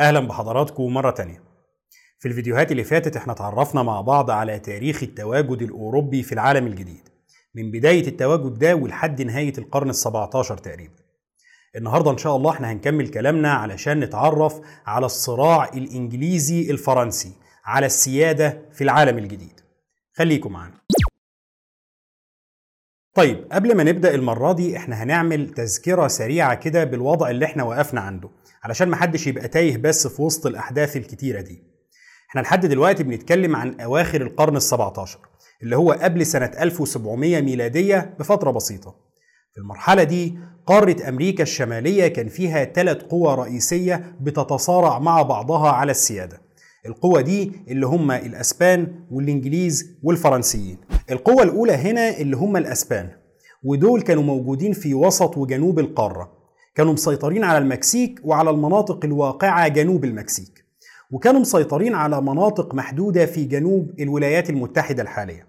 أهلا بحضراتكم مرة تانية. في الفيديوهات اللي فاتت إحنا اتعرفنا مع بعض على تاريخ التواجد الأوروبي في العالم الجديد من بداية التواجد ده ولحد نهاية القرن ال17 تقريبا. النهارده إن شاء الله إحنا هنكمل كلامنا علشان نتعرف على الصراع الإنجليزي الفرنسي على السيادة في العالم الجديد. خليكم معانا. طيب قبل ما نبدأ المرة دي إحنا هنعمل تذكرة سريعة كده بالوضع اللي إحنا وقفنا عنده علشان محدش يبقى تايه بس في وسط الأحداث الكتيرة دي. إحنا لحد دلوقتي بنتكلم عن أواخر القرن ال17 اللي هو قبل سنة 1700 ميلادية بفترة بسيطة. في المرحلة دي قارة أمريكا الشمالية كان فيها ثلاث قوى رئيسية بتتصارع مع بعضها على السيادة. القوة دي اللي هم الأسبان والإنجليز والفرنسيين. القوة الأولى هنا اللي هم الأسبان ودول كانوا موجودين في وسط وجنوب القارة. كانوا مسيطرين على المكسيك وعلى المناطق الواقعة جنوب المكسيك وكانوا مسيطرين على مناطق محدودة في جنوب الولايات المتحدة الحالية.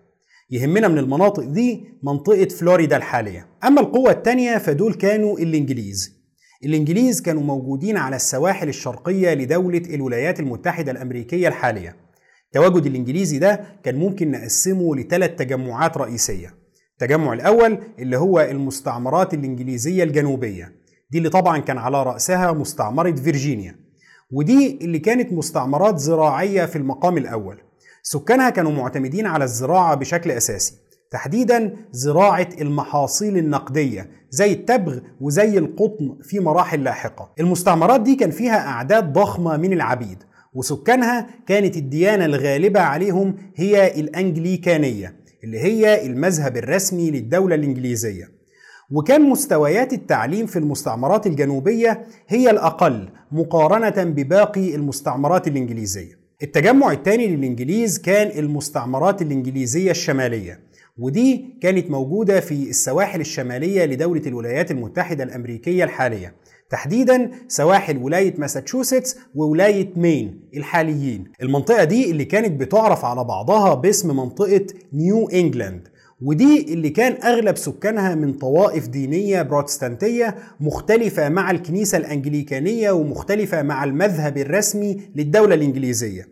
يهمنا من المناطق دي منطقة فلوريدا الحالية. أما القوة الثانية فدول كانوا الإنجليز. الإنجليز كانوا موجودين على السواحل الشرقية لدولة الولايات المتحدة الأمريكية الحالية. التواجد الإنجليزي ده كان ممكن نقسمه لثلاث تجمعات رئيسية. التجمع الأول اللي هو المستعمرات الإنجليزية الجنوبية. دي اللي طبعا كان على رأسها مستعمرة فيرجينيا ودي اللي كانت مستعمرات زراعية في المقام الأول. سكانها كانوا معتمدين على الزراعة بشكل أساسي تحديدا زراعة المحاصيل النقدية زي التبغ وزي القطن في مراحل لاحقة. المستعمرات دي كان فيها أعداد ضخمة من العبيد وسكانها كانت الديانة الغالبة عليهم هي الأنجليكانية اللي هي المذهب الرسمي للدولة الإنجليزية. وكان مستويات التعليم في المستعمرات الجنوبية هي الأقل مقارنة بباقي المستعمرات الإنجليزية. التجمع الثاني للإنجليز كان المستعمرات الإنجليزية الشمالية ودي كانت موجودة في السواحل الشمالية لدولة الولايات المتحدة الأمريكية الحالية تحديدا سواحل ولاية ماساتشوستس وولاية مين الحاليين. المنطقة دي اللي كانت بتعرف على بعضها باسم منطقة نيو إنجلاند. ودي اللي كان أغلب سكانها من طوائف دينية بروتستانتية مختلفة مع الكنيسة الأنجليكانية ومختلفة مع المذهب الرسمي للدولة الإنجليزية.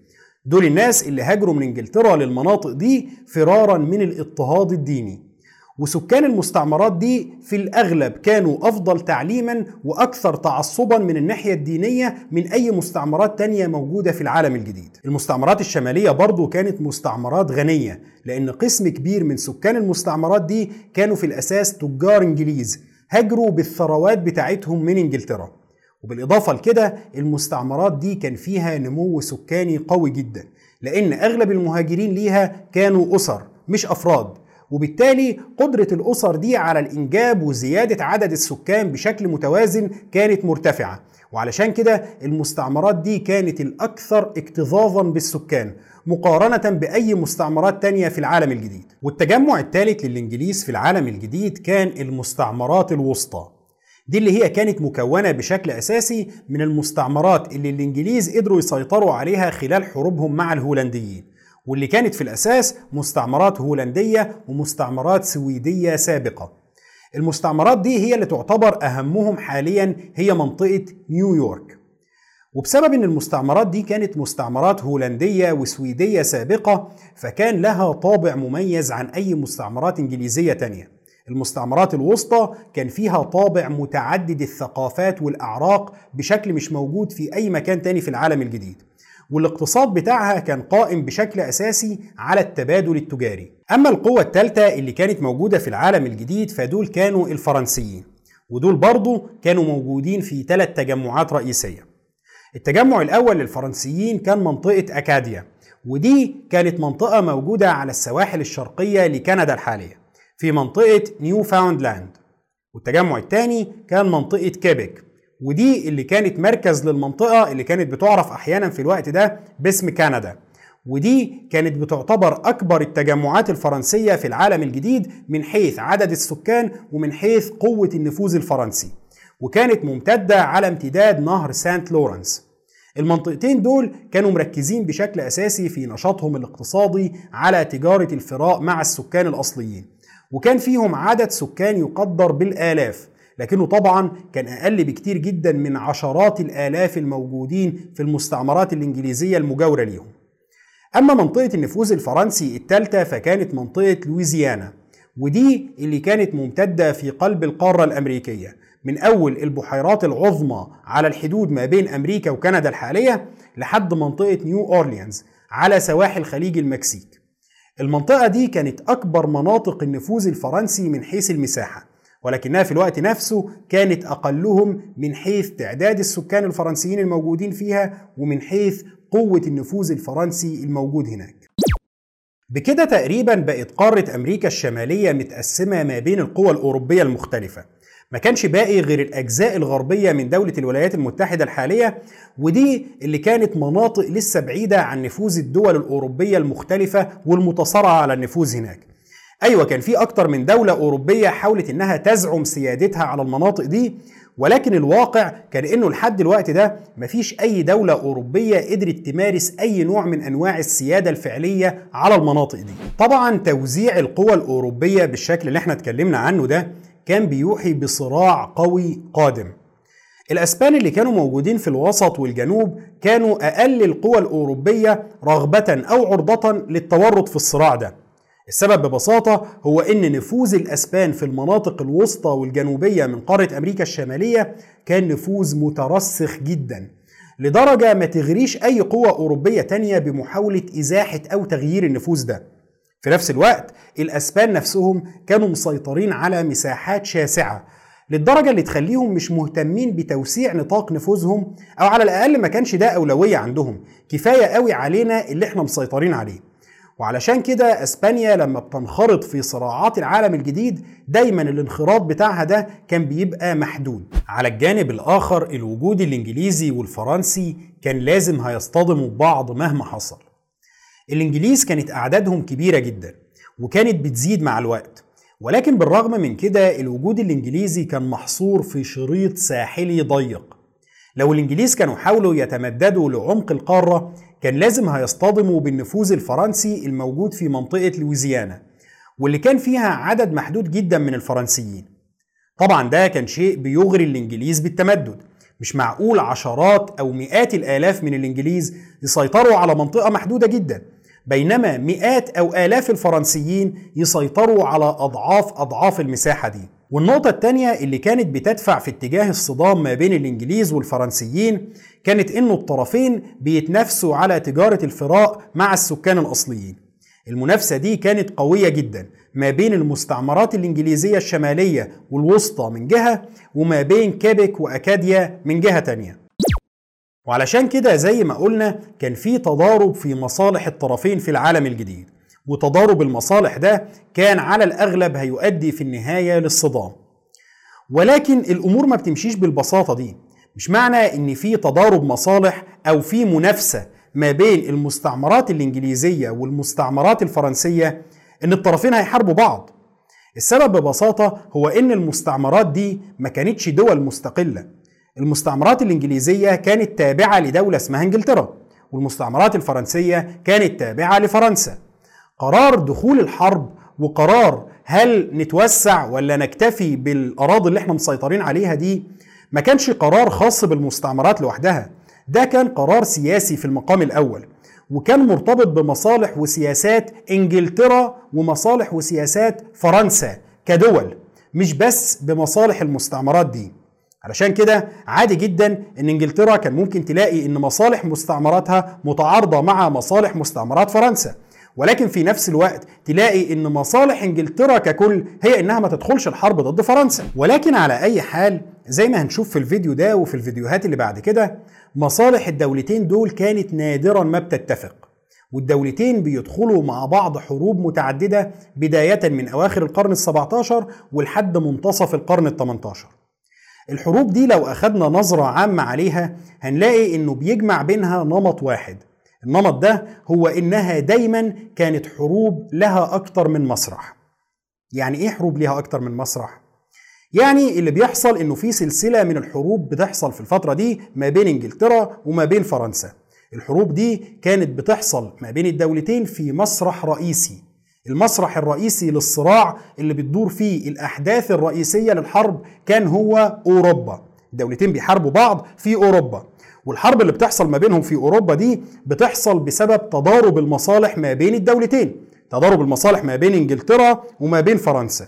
دول الناس اللي هاجروا من إنجلترا للمناطق دي فرارا من الاضطهاد الديني. وسكان المستعمرات دي في الأغلب كانوا أفضل تعليما وأكثر تعصبا من الناحية الدينية من أي مستعمرات تانية موجودة في العالم الجديد. المستعمرات الشمالية برضو كانت مستعمرات غنية لأن قسم كبير من سكان المستعمرات دي كانوا في الأساس تجار إنجليز هاجروا بالثروات بتاعتهم من إنجلترا. وبالإضافة لكده المستعمرات دي كان فيها نمو سكاني قوي جدا لأن أغلب المهاجرين ليها كانوا أسر مش أفراد. وبالتالي قدرة الأسر دي على الإنجاب وزيادة عدد السكان بشكل متوازن كانت مرتفعة. وعلشان كده المستعمرات دي كانت الأكثر اكتظاظا بالسكان مقارنة بأي مستعمرات تانية في العالم الجديد. والتجمع الثالث للإنجليز في العالم الجديد كان المستعمرات الوسطى. دي اللي هي كانت مكونة بشكل أساسي من المستعمرات اللي الإنجليز قدروا يسيطروا عليها خلال حروبهم مع الهولنديين. واللي كانت في الأساس مستعمرات هولندية ومستعمرات سويدية سابقة. المستعمرات دي هي اللي تعتبر أهمهم حاليا هي منطقة نيويورك. وبسبب إن المستعمرات دي كانت مستعمرات هولندية وسويدية سابقة فكان لها طابع مميز عن أي مستعمرات إنجليزية تانية. المستعمرات الوسطى كان فيها طابع متعدد الثقافات والأعراق بشكل مش موجود في أي مكان تاني في العالم الجديد. والاقتصاد بتاعها كان قائم بشكل أساسي على التبادل التجاري. أما القوة الثالثة اللي كانت موجودة في العالم الجديد فدول كانوا الفرنسيين ودول برضو كانوا موجودين في ثلاث تجمعات رئيسية. التجمع الأول للفرنسيين كان منطقة أكاديا ودي كانت منطقة موجودة على السواحل الشرقية لكندا الحالية في منطقة نيو فاوندلاند والتجمع الثاني كان منطقة كيبك. ودي اللي كانت مركز للمنطقة اللي كانت بتعرف أحيانا في الوقت ده باسم كندا. ودي كانت بتعتبر أكبر التجمعات الفرنسية في العالم الجديد من حيث عدد السكان ومن حيث قوة النفوذ الفرنسي. وكانت ممتدة على امتداد نهر سانت لورنس. المنطقتين دول كانوا مركزين بشكل أساسي في نشاطهم الاقتصادي على تجارة الفراء مع السكان الأصليين. وكان فيهم عدد سكان يقدر بالآلاف. لكنه طبعا كان أقل بكتير جدا من عشرات الآلاف الموجودين في المستعمرات الإنجليزية المجاورة ليهم. أما منطقة النفوذ الفرنسي الثالثة فكانت منطقة لويزيانا ودي اللي كانت ممتدة في قلب القارة الأمريكية. من أول البحيرات العظمى على الحدود ما بين أمريكا وكندا الحالية لحد منطقة نيو أورليانز على سواحل خليج المكسيك. المنطقة دي كانت أكبر مناطق النفوذ الفرنسي من حيث المساحة. ولكنها في الوقت نفسه كانت أقلهم من حيث تعداد السكان الفرنسيين الموجودين فيها ومن حيث قوة النفوذ الفرنسي الموجود هناك. بكده تقريبا بقت قارة أمريكا الشمالية متقسمة ما بين القوى الأوروبية المختلفة. ما كانش باقي غير الأجزاء الغربية من دولة الولايات المتحدة الحالية ودي اللي كانت مناطق لسه بعيدة عن نفوذ الدول الأوروبية المختلفة والمتصارعة على النفوذ هناك. أيوة كان في أكتر من دولة أوروبية حاولت إنها تزعم سيادتها على المناطق دي ولكن الواقع كان إنه لحد الوقت ده مفيش أي دولة أوروبية قدرت تمارس أي نوع من أنواع السيادة الفعلية على المناطق دي. طبعا توزيع القوى الأوروبية بالشكل اللي إحنا اتكلمنا عنه ده كان بيوحي بصراع قوي قادم. الأسبان اللي كانوا موجودين في الوسط والجنوب كانوا أقل القوى الأوروبية رغبة أو عرضة للتورط في الصراع ده. السبب ببساطة هو إن نفوذ الأسبان في المناطق الوسطى والجنوبية من قارة أمريكا الشمالية كان نفوذ مترسخ جدا لدرجة ما تغريش أي قوه أوروبية تانية بمحاولة إزاحة أو تغيير النفوذ ده. في نفس الوقت الأسبان نفسهم كانوا مسيطرين على مساحات شاسعة للدرجة اللي تخليهم مش مهتمين بتوسيع نطاق نفوذهم أو على الأقل ما كانش ده أولوية عندهم. كفاية قوي علينا اللي إحنا مسيطرين عليه. وعلشان كده إسبانيا لما بتنخرط في صراعات العالم الجديد دايما الانخراط بتاعها ده كان بيبقى محدود. على الجانب الآخر الوجود الإنجليزي والفرنسي كان لازم هيصطدموا ببعض مهما حصل. الإنجليز كانت أعدادهم كبيرة جدا وكانت بتزيد مع الوقت. ولكن بالرغم من كده الوجود الإنجليزي كان محصور في شريط ساحلي ضيق. لو الإنجليز كانوا حاولوا يتمددوا لعمق القارة كان لازم هيصطدموا بالنفوذ الفرنسي الموجود في منطقة لويزيانا واللي كان فيها عدد محدود جدا من الفرنسيين. طبعا ده كان شيء بيغري الإنجليز بالتمدد. مش معقول عشرات أو مئات الآلاف من الإنجليز يسيطروا على منطقة محدودة جدا بينما مئات أو آلاف الفرنسيين يسيطروا على أضعاف أضعاف المساحة دي. والنقطة الثانية اللي كانت بتدفع في اتجاه الصدام ما بين الإنجليز والفرنسيين كانت إنه الطرفين بيتنافسوا على تجارة الفراء مع السكان الأصليين. المنافسة دي كانت قوية جدا ما بين المستعمرات الإنجليزية الشمالية والوسطى من جهة وما بين كيبك وأكاديا من جهة تانية. وعلشان كده زي ما قلنا كان في تضارب في مصالح الطرفين في العالم الجديد وتضارب المصالح ده كان على الأغلب هيؤدي في النهاية للصدام ولكن الأمور ما بتمشيش بالبساطة دي مش معنى إن في تضارب مصالح أو في منافسة ما بين المستعمرات الإنجليزية والمستعمرات الفرنسية إن الطرفين هيحاربوا بعض. السبب ببساطة هو إن المستعمرات دي ما كانتش دول مستقلة. المستعمرات الإنجليزية كانت تابعة لدولة اسمها إنجلترا والمستعمرات الفرنسية كانت تابعة لفرنسا. قرار دخول الحرب وقرار هل نتوسع ولا نكتفي بالأراضي اللي إحنا مسيطرين عليها دي ما كانش قرار خاص بالمستعمرات لوحدها ده كان قرار سياسي في المقام الأول وكان مرتبط بمصالح وسياسات إنجلترا ومصالح وسياسات فرنسا كدول مش بس بمصالح المستعمرات دي. علشان كده عادي جدا إن إنجلترا كان ممكن تلاقي إن مصالح مستعمراتها متعارضة مع مصالح مستعمرات فرنسا. ولكن في نفس الوقت تلاقي إن مصالح إنجلترا ككل هي إنها ما تدخلش الحرب ضد فرنسا. ولكن على أي حال زي ما هنشوف في الفيديو ده وفي الفيديوهات اللي بعد كده مصالح الدولتين دول كانت نادرا ما بتتفق. والدولتين بيدخلوا مع بعض حروب متعددة بداية من أواخر القرن ال17 ولحد منتصف القرن ال18 الحروب دي لو أخدنا نظرة عامة عليها هنلاقي إنه بيجمع بينها نمط واحد. النمط ده هو إنها دايما كانت حروب لها أكتر من مسرح. يعني إيه حروب لها أكتر من مسرح؟ يعني اللي بيحصل إنه في سلسلة من الحروب بتحصل في الفترة دي ما بين إنجلترا وما بين فرنسا. الحروب دي كانت بتحصل ما بين الدولتين في مسرح رئيسي. المسرح الرئيسي للصراع اللي بتدور فيه الأحداث الرئيسية للحرب كان هو أوروبا. الدولتين بيحاربوا بعض في أوروبا. والحرب اللي بتحصل ما بينهم في أوروبا دي بتحصل بسبب تضارب المصالح ما بين الدولتين. تضارب المصالح ما بين إنجلترا وما بين فرنسا.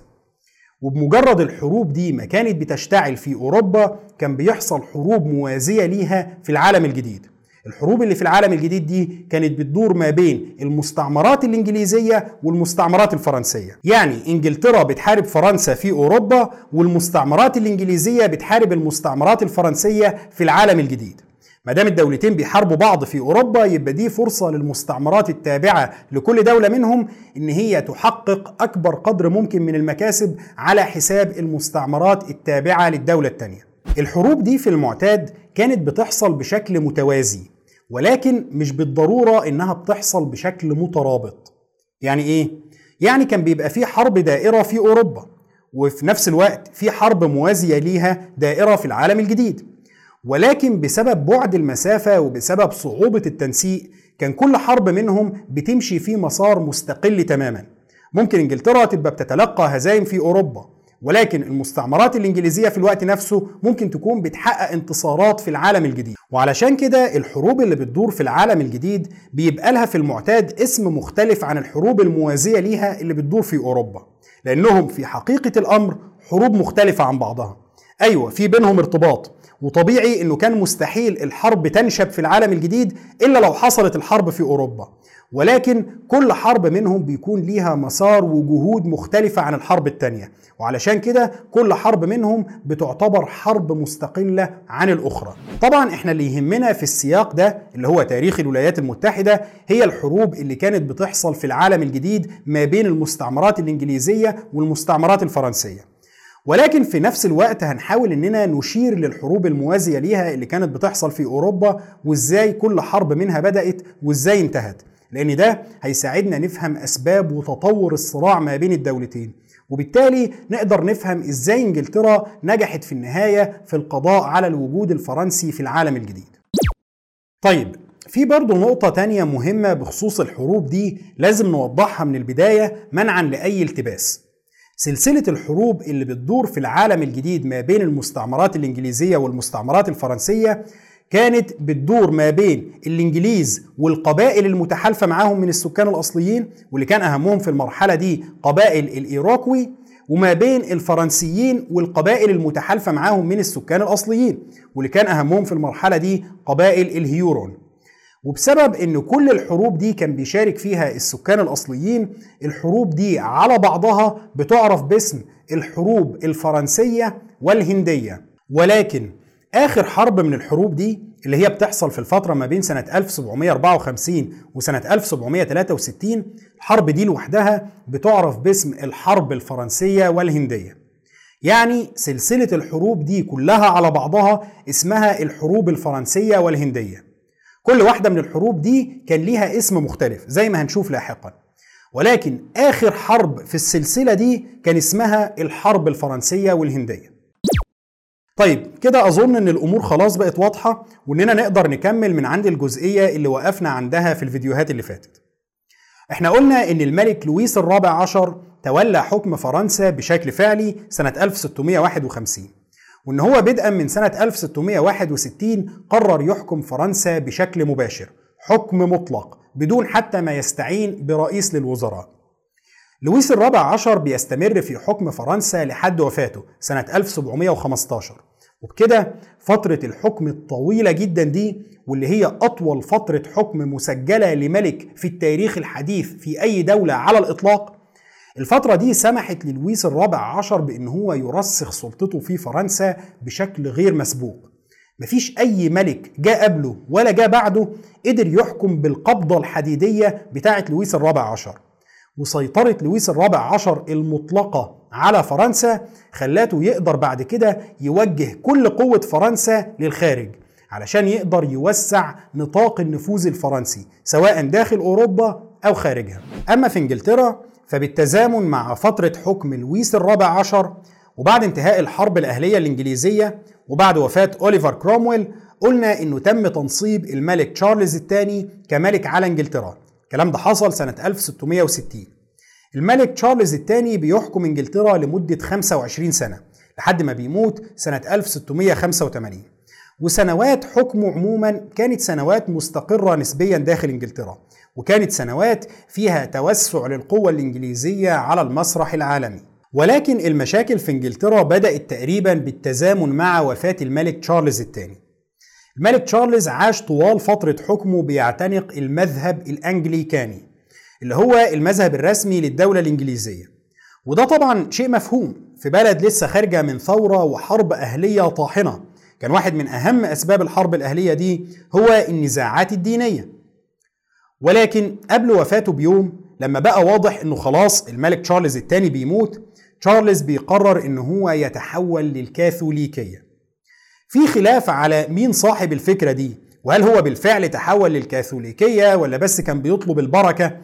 وبمجرد الحروب دي ما كانت بتشتعل في أوروبا كان بيحصل حروب موازية ليها في العالم الجديد. الحروب اللي في العالم الجديد دي كانت بتدور ما بين المستعمرات الإنجليزية والمستعمرات الفرنسية. يعني إنجلترا بتحارب فرنسا في أوروبا والمستعمرات الإنجليزية بتحارب المستعمرات الفرنسية في العالم الجديد. ما دام الدولتين بيحاربوا بعض في أوروبا يبقى دي فرصة للمستعمرات التابعة لكل دولة منهم إن هي تحقق أكبر قدر ممكن من المكاسب على حساب المستعمرات التابعة للدولة الثانية. الحروب دي في المعتاد كانت بتحصل بشكل متوازي ولكن مش بالضرورة إنها بتحصل بشكل مترابط. يعني إيه؟ يعني كان بيبقى في حرب دائرة في أوروبا وفي نفس الوقت في حرب موازية ليها دائرة في العالم الجديد. ولكن بسبب بعد المسافة وبسبب صعوبة التنسيق كان كل حرب منهم بتمشي في مسار مستقل تماما. ممكن إنجلترا تبقى بتتلقى هزايم في أوروبا ولكن المستعمرات الإنجليزية في الوقت نفسه ممكن تكون بتحقق انتصارات في العالم الجديد. وعلشان كده الحروب اللي بتدور في العالم الجديد بيبقى لها في المعتاد اسم مختلف عن الحروب الموازية ليها اللي بتدور في أوروبا لأنهم في حقيقة الأمر حروب مختلفة عن بعضها. أيوه في بينهم ارتباط. وطبيعي إنه كان مستحيل الحرب تنشب في العالم الجديد إلا لو حصلت الحرب في أوروبا. ولكن كل حرب منهم بيكون ليها مسار وجهود مختلفة عن الحرب التانية. وعلشان كده كل حرب منهم بتعتبر حرب مستقلة عن الأخرى. طبعا إحنا اللي يهمنا في السياق ده اللي هو تاريخ الولايات المتحدة هي الحروب اللي كانت بتحصل في العالم الجديد ما بين المستعمرات الإنجليزية والمستعمرات الفرنسية. ولكن في نفس الوقت هنحاول إننا نشير للحروب الموازية ليها اللي كانت بتحصل في أوروبا وإزاي كل حرب منها بدأت وإزاي انتهت. لأن ده هيساعدنا نفهم أسباب وتطور الصراع ما بين الدولتين. وبالتالي نقدر نفهم إزاي إنجلترا نجحت في النهاية في القضاء على الوجود الفرنسي في العالم الجديد. طيب في برضه نقطة تانية مهمة بخصوص الحروب دي لازم نوضحها من البداية منعا لأي التباس. سلسلة الحروب اللي بتدور في العالم الجديد ما بين المستعمرات الإنجليزية والمستعمرات الفرنسية كانت بتدور ما بين الإنجليز والقبائل المتحالفة معاهم من السكان الأصليين واللي كان أهمهم في المرحلة دي قبائل الإيروكوي وما بين الفرنسيين والقبائل المتحالفة معاهم من السكان الأصليين واللي كان أهمهم في المرحلة دي قبائل الهيورون. وبسبب إن كل الحروب دي كان بيشارك فيها السكان الأصليين الحروب دي على بعضها بتعرف باسم الحروب الفرنسية والهندية. ولكن آخر حرب من الحروب دي اللي هي بتحصل في الفترة ما بين سنة 1754 وسنة 1763 الحرب دي لوحدها بتعرف باسم الحرب الفرنسية والهندية. يعني سلسلة الحروب دي كلها على بعضها اسمها الحروب الفرنسية والهندية. كل واحدة من الحروب دي كان ليها اسم مختلف زي ما هنشوف لاحقا. ولكن آخر حرب في السلسلة دي كان اسمها الحرب الفرنسية والهندية. طيب كده أظن إن الأمور خلاص بقت واضحة وإننا نقدر نكمل من عند الجزئية اللي وقفنا عندها في الفيديوهات اللي فاتت. إحنا قلنا إن الملك لويس الرابع عشر تولى حكم فرنسا بشكل فعلي سنة 1651 وإن هو بدءا من سنة 1661 قرر يحكم فرنسا بشكل مباشر حكم مطلق بدون حتى ما يستعين برئيس للوزراء. لويس الرابع عشر بيستمر في حكم فرنسا لحد وفاته سنة 1715 وبكده فترة الحكم الطويلة جدا دي واللي هي أطول فترة حكم مسجلة لملك في التاريخ الحديث في أي دولة على الإطلاق الفترة دي سمحت للويس الرابع عشر بأن هو يرسخ سلطته في فرنسا بشكل غير مسبوق. مفيش أي ملك جاء قبله ولا جاء بعده قدر يحكم بالقبضة الحديدية بتاعة لويس الرابع عشر. وسيطرة لويس الرابع عشر المطلقة على فرنسا خلاته يقدر بعد كده يوجه كل قوة فرنسا للخارج علشان يقدر يوسع نطاق النفوذ الفرنسي سواء داخل أوروبا أو خارجها. أما في إنجلترا فبالتزامن مع فترة حكم لويس الرابع عشر وبعد انتهاء الحرب الأهلية الإنجليزية وبعد وفاة أوليفر كرومويل قلنا إنه تم تنصيب الملك تشارلز الثاني كملك على إنجلترا. الكلام ده حصل سنة 1660 الملك تشارلز الثاني بيحكم إنجلترا لمدة 25 سنة لحد ما بيموت سنة 1685 وسنوات حكمه عموما كانت سنوات مستقرة نسبيا داخل إنجلترا. وكانت سنوات فيها توسع للقوة الإنجليزية على المسرح العالمي. ولكن المشاكل في إنجلترا بدأت تقريبا بالتزامن مع وفاة الملك تشارلز الثاني. الملك تشارلز عاش طوال فترة حكمه بيعتنق المذهب الأنجليكاني اللي هو المذهب الرسمي للدولة الإنجليزية. وده طبعا شيء مفهوم في بلد لسه خارجة من ثورة وحرب أهلية طاحنة. كان واحد من أهم أسباب الحرب الأهلية دي هو النزاعات الدينية. ولكن قبل وفاته بيوم لما بقى واضح إنه خلاص الملك تشارلز الثاني بيموت تشارلز بيقرر إن هو يتحول للكاثوليكية. في خلاف على مين صاحب الفكرة دي وهل هو بالفعل تحول للكاثوليكية ولا بس كان بيطلب البركة؟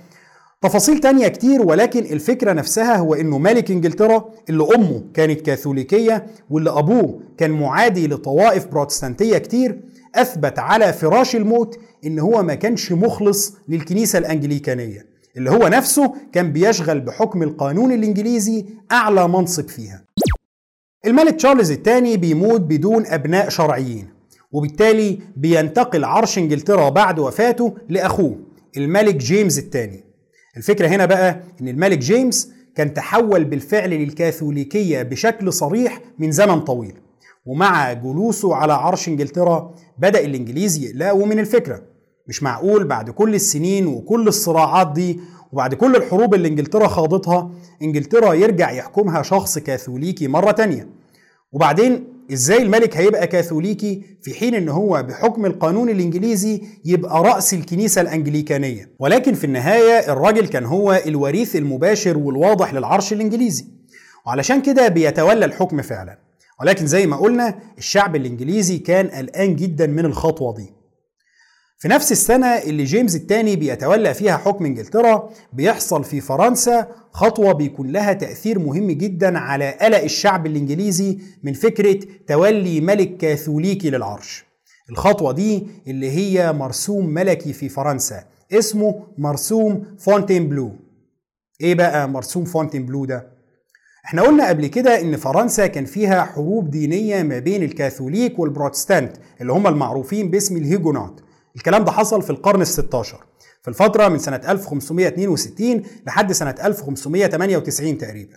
تفاصيل تانية كتير ولكن الفكرة نفسها هو إنه ملك إنجلترا اللي أمه كانت كاثوليكية واللي أبوه كان معادي لطوائف بروتستانتية كتير أثبت على فراش الموت إن هو ما كانش مخلص للكنيسة الأنجليكانية اللي هو نفسه كان بيشغل بحكم القانون الإنجليزي أعلى منصب فيها. الملك تشارلز الثاني بيموت بدون أبناء شرعيين وبالتالي بينتقل عرش إنجلترا بعد وفاته لأخوه الملك جيمس الثاني. الفكرة هنا بقى إن الملك جيمس كان تحول بالفعل للكاثوليكية بشكل صريح من زمن طويل. ومع جلوسه على عرش انجلترا بدأ الانجليز يقلقوا من الفكرة مش معقول بعد كل السنين وكل الصراعات دي وبعد كل الحروب اللي انجلترا خاضتها انجلترا يرجع يحكمها شخص كاثوليكي مرة تانية. وبعدين إزاي الملك هيبقى كاثوليكي في حين إن هو بحكم القانون الإنجليزي يبقى رأس الكنيسة الأنجليكانية؟ ولكن في النهاية الراجل كان هو الوريث المباشر والواضح للعرش الإنجليزي. وعلشان كده بيتولى الحكم فعلا. ولكن زي ما قلنا الشعب الإنجليزي كان قلقان جدا من الخطوة دي. في نفس السنة اللي جيمس الثاني بيتولى فيها حكم إنجلترا بيحصل في فرنسا خطوة بيكون لها تأثير مهم جدا على قلق الشعب الإنجليزي من فكرة تولي ملك كاثوليكي للعرش. الخطوة دي اللي هي مرسوم ملكي في فرنسا اسمه مرسوم فونتين بلو إيه بقى مرسوم فونتين بلو ده؟ إحنا قلنا قبل كده إن فرنسا كان فيها حروب دينية ما بين الكاثوليك والبروتستانت اللي هم المعروفين باسم الهيجونات. الكلام ده حصل في القرن ال 16 في الفترة من سنة 1562 لحد سنة 1598 تقريبا.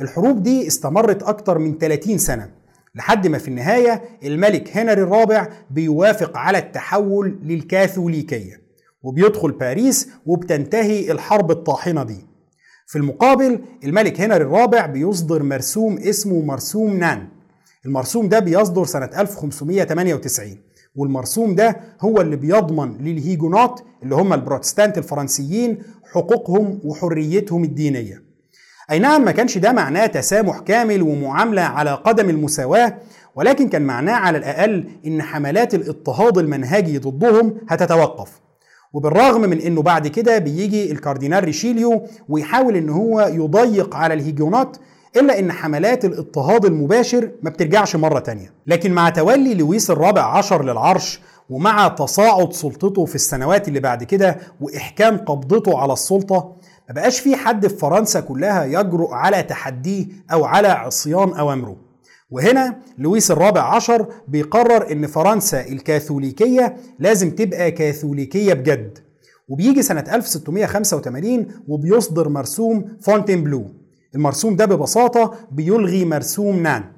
الحروب دي استمرت أكتر من 30 سنة لحد ما في النهاية الملك هنري الرابع بيوافق على التحول للكاثوليكية وبيدخل باريس وبتنتهي الحرب الطاحنة دي. في المقابل الملك هنري الرابع بيصدر مرسوم اسمه مرسوم نان. المرسوم ده بيصدر سنة 1598 والمرسوم ده هو اللي بيضمن للهيجونات اللي هم البروتستانت الفرنسيين حقوقهم وحريتهم الدينية. أي نعم ما كانش ده معناه تسامح كامل ومعاملة على قدم المساواة ولكن كان معناه على الأقل إن حملات الاضطهاد المنهجي ضدهم هتتوقف. وبالرغم من إنه بعد كده بيجي الكاردينال ريشيليو ويحاول إن هو يضيق على الهيجونات إلا إن حملات الاضطهاد المباشر ما بترجعش مرة تانية. لكن مع تولي لويس الرابع عشر للعرش ومع تصاعد سلطته في السنوات اللي بعد كده وإحكام قبضته على السلطة ما بقاش في حد في فرنسا كلها يجرؤ على تحديه أو على عصيان أوامره. وهنا لويس الرابع عشر بيقرر إن فرنسا الكاثوليكية لازم تبقى كاثوليكية بجد. وبيجي سنة 1685 وبيصدر مرسوم فونتين بلو المرسوم ده ببساطة بيلغي مرسوم نانت.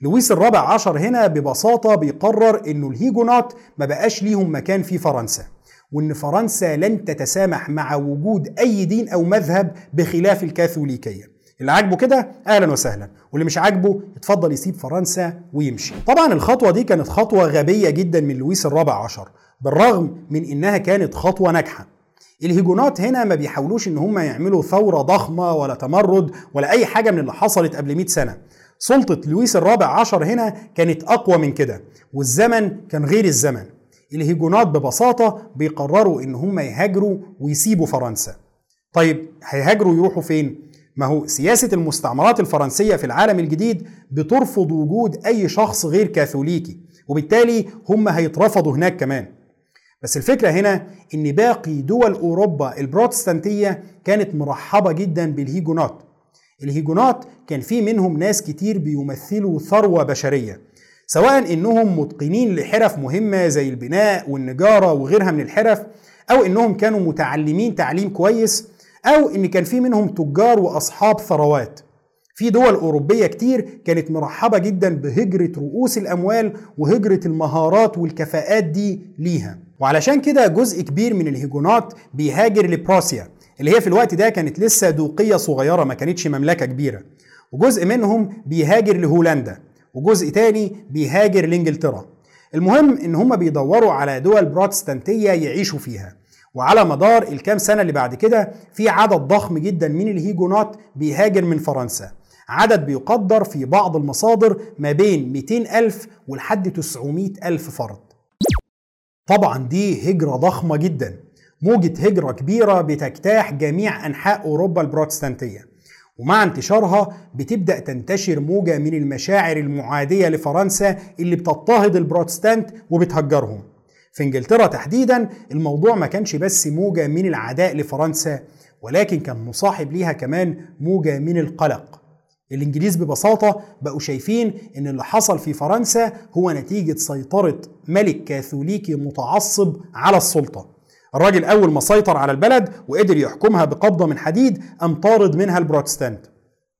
لويس الرابع عشر هنا ببساطة بيقرر إنه الهيجونات ما بقاش ليهم مكان في فرنسا وإن فرنسا لن تتسامح مع وجود أي دين أو مذهب بخلاف الكاثوليكية. اللي عاجبه كده أهلا وسهلا واللي مش عاجبه يتفضل يسيب فرنسا ويمشي. طبعا الخطوة دي كانت خطوة غبية جدا من لويس الرابع عشر بالرغم من إنها كانت خطوة ناجحة. الهيجونات هنا ما بيحاولوش إن هم يعملوا ثورة ضخمة ولا تمرد ولا أي حاجة من اللي حصلت قبل 100 سنة. سلطة لويس الرابع عشر هنا كانت أقوى من كده والزمن كان غير الزمن. الهيجونات ببساطة بيقرروا إن هم يهاجروا ويسيبوا فرنسا. طيب هيهاجروا يروحوا فين؟ ما هو سياسة المستعمرات الفرنسية في العالم الجديد بترفض وجود أي شخص غير كاثوليكي وبالتالي هم هيترفضوا هناك كمان. بس الفكرة هنا إن باقي دول أوروبا البروتستانتية كانت مرحبة جدا بالهيجونات. الهيجونات كان في منهم ناس كتير بيمثلوا ثروة بشرية سواء إنهم متقنين لحرف مهمة زي البناء والنجارة وغيرها من الحرف أو إنهم كانوا متعلمين تعليم كويس أو إن كان في منهم تجار وأصحاب ثروات. في دول أوروبية كتير كانت مرحبة جدا بهجرة رؤوس الأموال وهجرة المهارات والكفاءات دي ليها. وعلشان كده جزء كبير من الهيجونات بيهاجر لبروسيا اللي هي في الوقت ده كانت لسه دوقية صغيرة ما كانتش مملكة كبيرة. وجزء منهم بيهاجر لهولندا وجزء تاني بيهاجر لإنجلترا. المهم إن هم بيدوروا على دول بروتستانتية يعيشوا فيها. وعلى مدار الكام سنة اللي بعد كده في عدد ضخم جدا من الهيجونات بيهاجر من فرنسا. عدد بيقدر في بعض المصادر ما بين 200 ألف ولحد 900 ألف فرد. طبعا دي هجرة ضخمة جدا. موجة هجرة كبيرة بتجتاح جميع أنحاء أوروبا البروتستانتية. ومع انتشارها بتبدأ تنتشر موجة من المشاعر المعادية لفرنسا اللي بتضطهد البروتستانت وبتهجرهم. في إنجلترا تحديدا الموضوع ما كانش بس موجة من العداء لفرنسا ولكن كان مصاحب ليها كمان موجة من القلق. الإنجليز ببساطة بقوا شايفين إن اللي حصل في فرنسا هو نتيجة سيطرة ملك كاثوليكي متعصب على السلطة. الراجل أول ما سيطر على البلد وقدر يحكمها بقبضة من حديد قام طارد منها البروتستانت.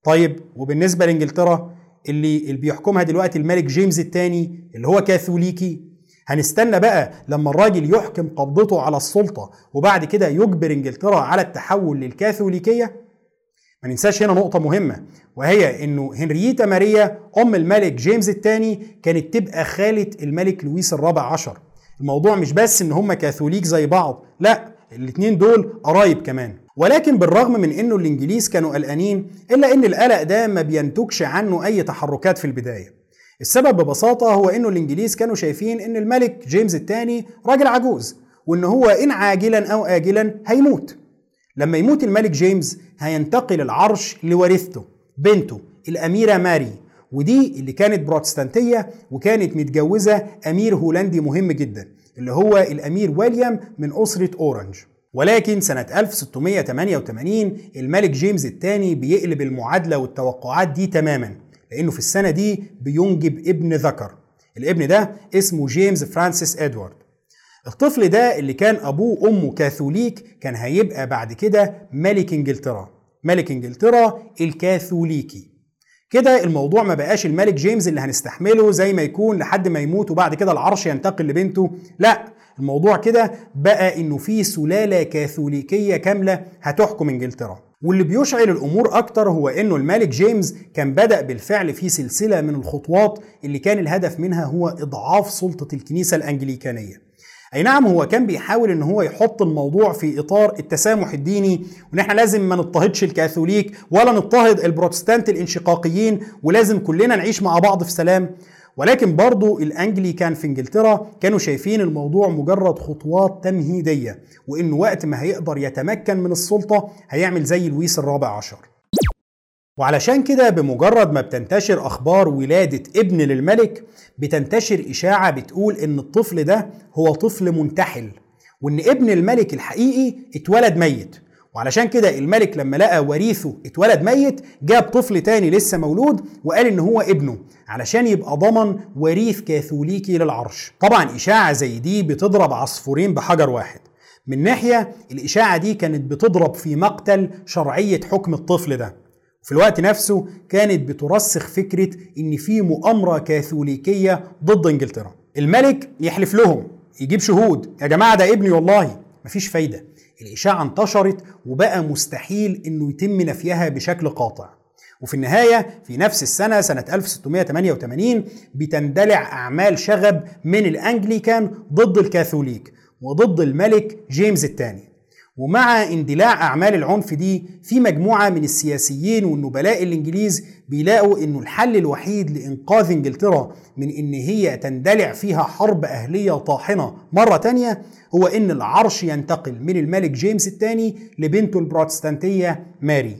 طيب وبالنسبة لإنجلترا اللي اللي بيحكمها دلوقتي الملك جيمس الثاني اللي هو كاثوليكي هنستنى بقى لما الراجل يحكم قبضته على السلطة وبعد كده يجبر إنجلترا على التحول للكاثوليكية؟ ما ننساش هنا نقطة مهمة وهي إنه هنريتا ماريا أم الملك جيمس الثاني كانت تبقى خالة الملك لويس الرابع عشر. الموضوع مش بس إن هم كاثوليك زي بعض لا الاتنين دول قرايب كمان. ولكن بالرغم من إنه الإنجليز كانوا قلقانين إلا إن القلق ده ما بينتجش عنه أي تحركات في البداية. السبب ببساطة هو إنه الإنجليز كانوا شايفين إن الملك جيمس الثاني راجل عجوز وإن هو إن عاجلا أو اجلا هيموت. لما يموت الملك جيمس هينتقل العرش لورثته بنته الأميرة ماري ودي اللي كانت بروتستانتية وكانت متجوزة أمير هولندي مهم جدا اللي هو الأمير ويليام من أسرة أورنج. ولكن سنة 1688 الملك جيمس الثاني بيقلب المعادلة والتوقعات دي تماما. لأنه في السنة دي بينجب ابن ذكر. الابن ده اسمه جيمس فرانسيس إدوارد. الطفل ده اللي كان أبوه وأمه كاثوليك كان هيبقى بعد كده ملك إنجلترا. ملك إنجلترا الكاثوليكي. كده الموضوع ما بقاش الملك جيمس اللي هنستحمله زي ما يكون لحد ما يموت وبعد كده العرش ينتقل لبنته. لا الموضوع كده بقى إنه في سلالة كاثوليكية كاملة هتحكم إنجلترا. واللي بيشعل الأمور أكتر هو إنه الملك جيمس كان بدأ بالفعل في سلسلة من الخطوات اللي كان الهدف منها هو إضعاف سلطة الكنيسة الأنجليكانية. أي نعم هو كان بيحاول إن هو يحط الموضوع في إطار التسامح الديني وإن إحنا لازم ما نضطهدش الكاثوليك ولا نضطهد البروتستانت الانشقاقيين ولازم كلنا نعيش مع بعض في سلام. ولكن برضو الانجليكان في انجلترا كانوا شايفين الموضوع مجرد خطوات تمهيدية وانه وقت ما هيقدر يتمكن من السلطة هيعمل زي لويس الرابع عشر. وعلشان كده بمجرد ما بتنتشر أخبار ولادة ابن للملك بتنتشر إشاعة بتقول إن الطفل ده هو طفل منتحل وإن ابن الملك الحقيقي اتولد ميت. وعلشان كده الملك لما لقى وريثه اتولد ميت جاب طفل تاني لسه مولود وقال إن هو ابنه علشان يبقى ضمن وريث كاثوليكي للعرش. طبعا إشاعة زي دي بتضرب عصفورين بحجر واحد. من ناحية الإشاعة دي كانت بتضرب في مقتل شرعية حكم الطفل ده. في الوقت نفسه كانت بترسخ فكرة إن في مؤامرة كاثوليكية ضد إنجلترا. الملك يحلف لهم يجيب شهود. يا جماعة ده ابني والله. مفيش فايدة. الإشاعة انتشرت وبقى مستحيل إنه يتم نفيها بشكل قاطع. وفي النهاية في نفس السنة سنة 1688 بتندلع أعمال شغب من الأنجليكان ضد الكاثوليك وضد الملك جيمس الثاني. ومع اندلاع أعمال العنف دي في مجموعة من السياسيين والنبلاء الإنجليز بيلاقوا إنه الحل الوحيد لإنقاذ إنجلترا من إن هي تندلع فيها حرب أهلية طاحنة. مرة تانية هو إن العرش ينتقل من الملك جيمس الثاني لبنته البروتستانتية ماري.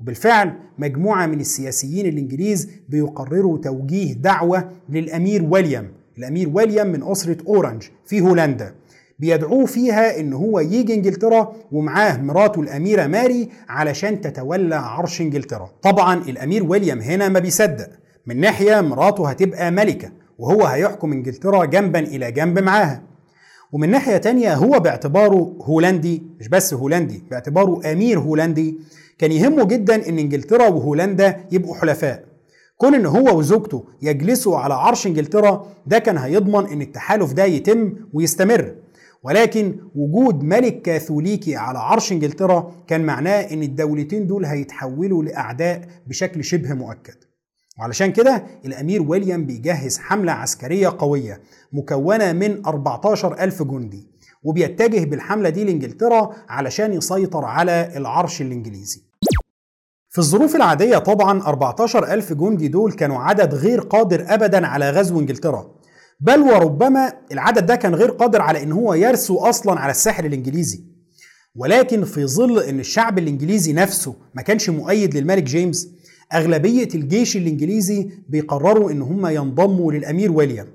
وبالفعل مجموعة من السياسيين الإنجليز بيقرروا توجيه دعوة للأمير ويليام. الأمير ويليام من أسرة أورنج في هولندا. بيدعوه فيها إن هو يجي إنجلترا ومعاه مراته الأميرة ماري علشان تتولى عرش إنجلترا. طبعا الأمير ويليام هنا ما بيصدق. من ناحية مراته هتبقى ملكة وهو هيحكم إنجلترا جنبا إلى جنب معاها. ومن ناحية تانية هو باعتباره هولندي مش بس هولندي باعتباره أمير هولندي. كان يهمه جدا إن إنجلترا وهولندا يبقوا حلفاء. كون إن هو وزوجته يجلسوا على عرش إنجلترا ده كان هيضمن إن التحالف ده يتم ويستمر. ولكن وجود ملك كاثوليكي على عرش انجلترا كان معناه إن الدولتين دول هيتحولوا لأعداء بشكل شبه مؤكد. وعلشان كده الأمير ويليام بيجهز حملة عسكرية قوية مكونة من 14 ألف جندي وبيتجه بالحملة دي لإنجلترا علشان يسيطر على العرش الإنجليزي. في الظروف العادية طبعا 14 ألف جندي دول كانوا عدد غير قادر أبدا على غزو إنجلترا. بل وربما العدد ده كان غير قادر على إن هو يرسو أصلا على الساحل الإنجليزي. ولكن في ظل إن الشعب الإنجليزي نفسه ما كانش مؤيد للملك جيمس أغلبية الجيش الإنجليزي بيقرروا إن هم ينضموا للأمير ويليام.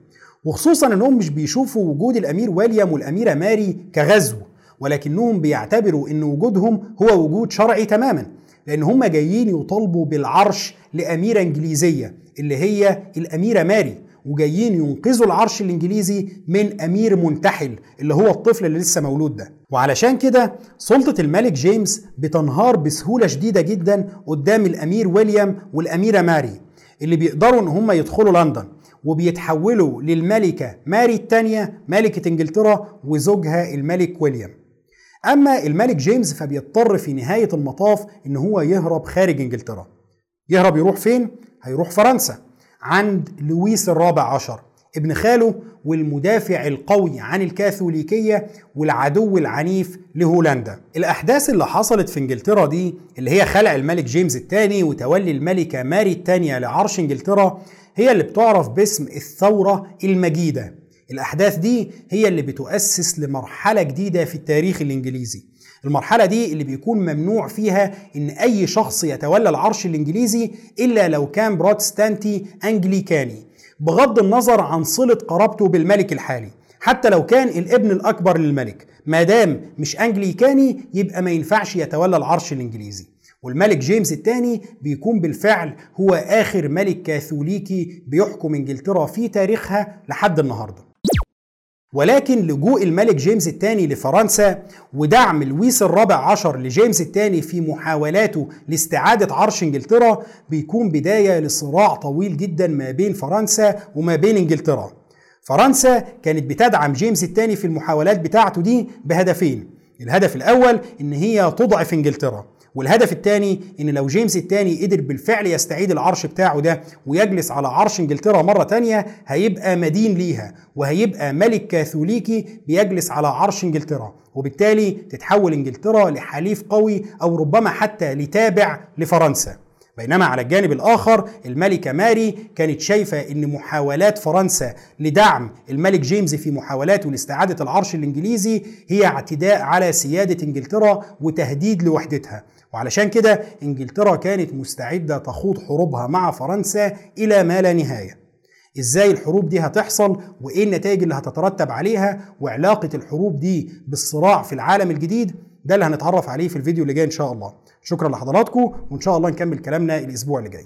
وخصوصا إنهم مش بيشوفوا وجود الأمير ويليام والأميرة ماري كغزو ولكنهم بيعتبروا إن وجودهم هو وجود شرعي تماما لأن هم جايين يطالبوا بالعرش لأميرة إنجليزية اللي هي الأميرة ماري. وجايين ينقذوا العرش الإنجليزي من أمير منتحل اللي هو الطفل اللي لسه مولود ده. وعلشان كده سلطة الملك جيمس بتنهار بسهولة شديدة جدا قدام الأمير ويليام والأميرة ماري اللي بيقدروا إن هم يدخلوا لندن وبيتحولوا للملكة ماري الثانية ملكة إنجلترا وزوجها الملك ويليام. أما الملك جيمس فبيضطر في نهاية المطاف إن هو يهرب خارج إنجلترا. يهرب يروح فين؟ هيروح فرنسا. عند لويس الرابع عشر. ابن خاله والمدافع القوي عن الكاثوليكية والعدو العنيف لهولندا. الأحداث اللي حصلت في إنجلترا دي اللي هي خلع الملك جيمس الثاني وتولي الملكة ماري الثانية لعرش إنجلترا هي اللي بتعرف باسم الثورة المجيدة. الأحداث دي هي اللي بتؤسس لمرحلة جديدة في التاريخ الإنجليزي. المرحلة دي اللي بيكون ممنوع فيها إن أي شخص يتولى العرش الإنجليزي إلا لو كان بروتستانتي أنجليكاني بغض النظر عن صلة قرابته بالملك الحالي. حتى لو كان الابن الأكبر للملك ما دام مش أنجليكاني يبقى ما ينفعش يتولى العرش الإنجليزي. والملك جيمس الثاني بيكون بالفعل هو آخر ملك كاثوليكي بيحكم إنجلترا في تاريخها لحد النهارده. ولكن لجوء الملك جيمس الثاني لفرنسا ودعم لويس الرابع عشر لجيمس الثاني في محاولاته لاستعادة عرش انجلترا بيكون بداية لصراع طويل جدا ما بين فرنسا وما بين انجلترا. فرنسا كانت بتدعم جيمس الثاني في المحاولات بتاعته دي بهدفين. الهدف الأول إن هي تضعف انجلترا. والهدف الثاني إن لو جيمس الثاني قدر بالفعل يستعيد العرش بتاعه ده ويجلس على عرش إنجلترا مرة تانية هيبقى مدين ليها وهيبقى ملك كاثوليكي بيجلس على عرش إنجلترا. وبالتالي تتحول إنجلترا لحليف قوي أو ربما حتى لتابع لفرنسا. بينما على الجانب الآخر الملكة ماري كانت شايفة أن محاولات فرنسا لدعم الملك جيمس في محاولاته لاستعادة العرش الإنجليزي هي اعتداء على سيادة إنجلترا وتهديد لوحدتها. وعلشان كده إنجلترا كانت مستعدة تخوض حروبها مع فرنسا إلى ما لا نهاية. إزاي الحروب دي هتحصل وإيه النتائج اللي هتترتب عليها وعلاقة الحروب دي بالصراع في العالم الجديد ده اللي هنتعرف عليه في الفيديو اللي جاي إن شاء الله. شكرا لحضراتكم وإن شاء الله نكمل كلامنا الأسبوع اللي جاي.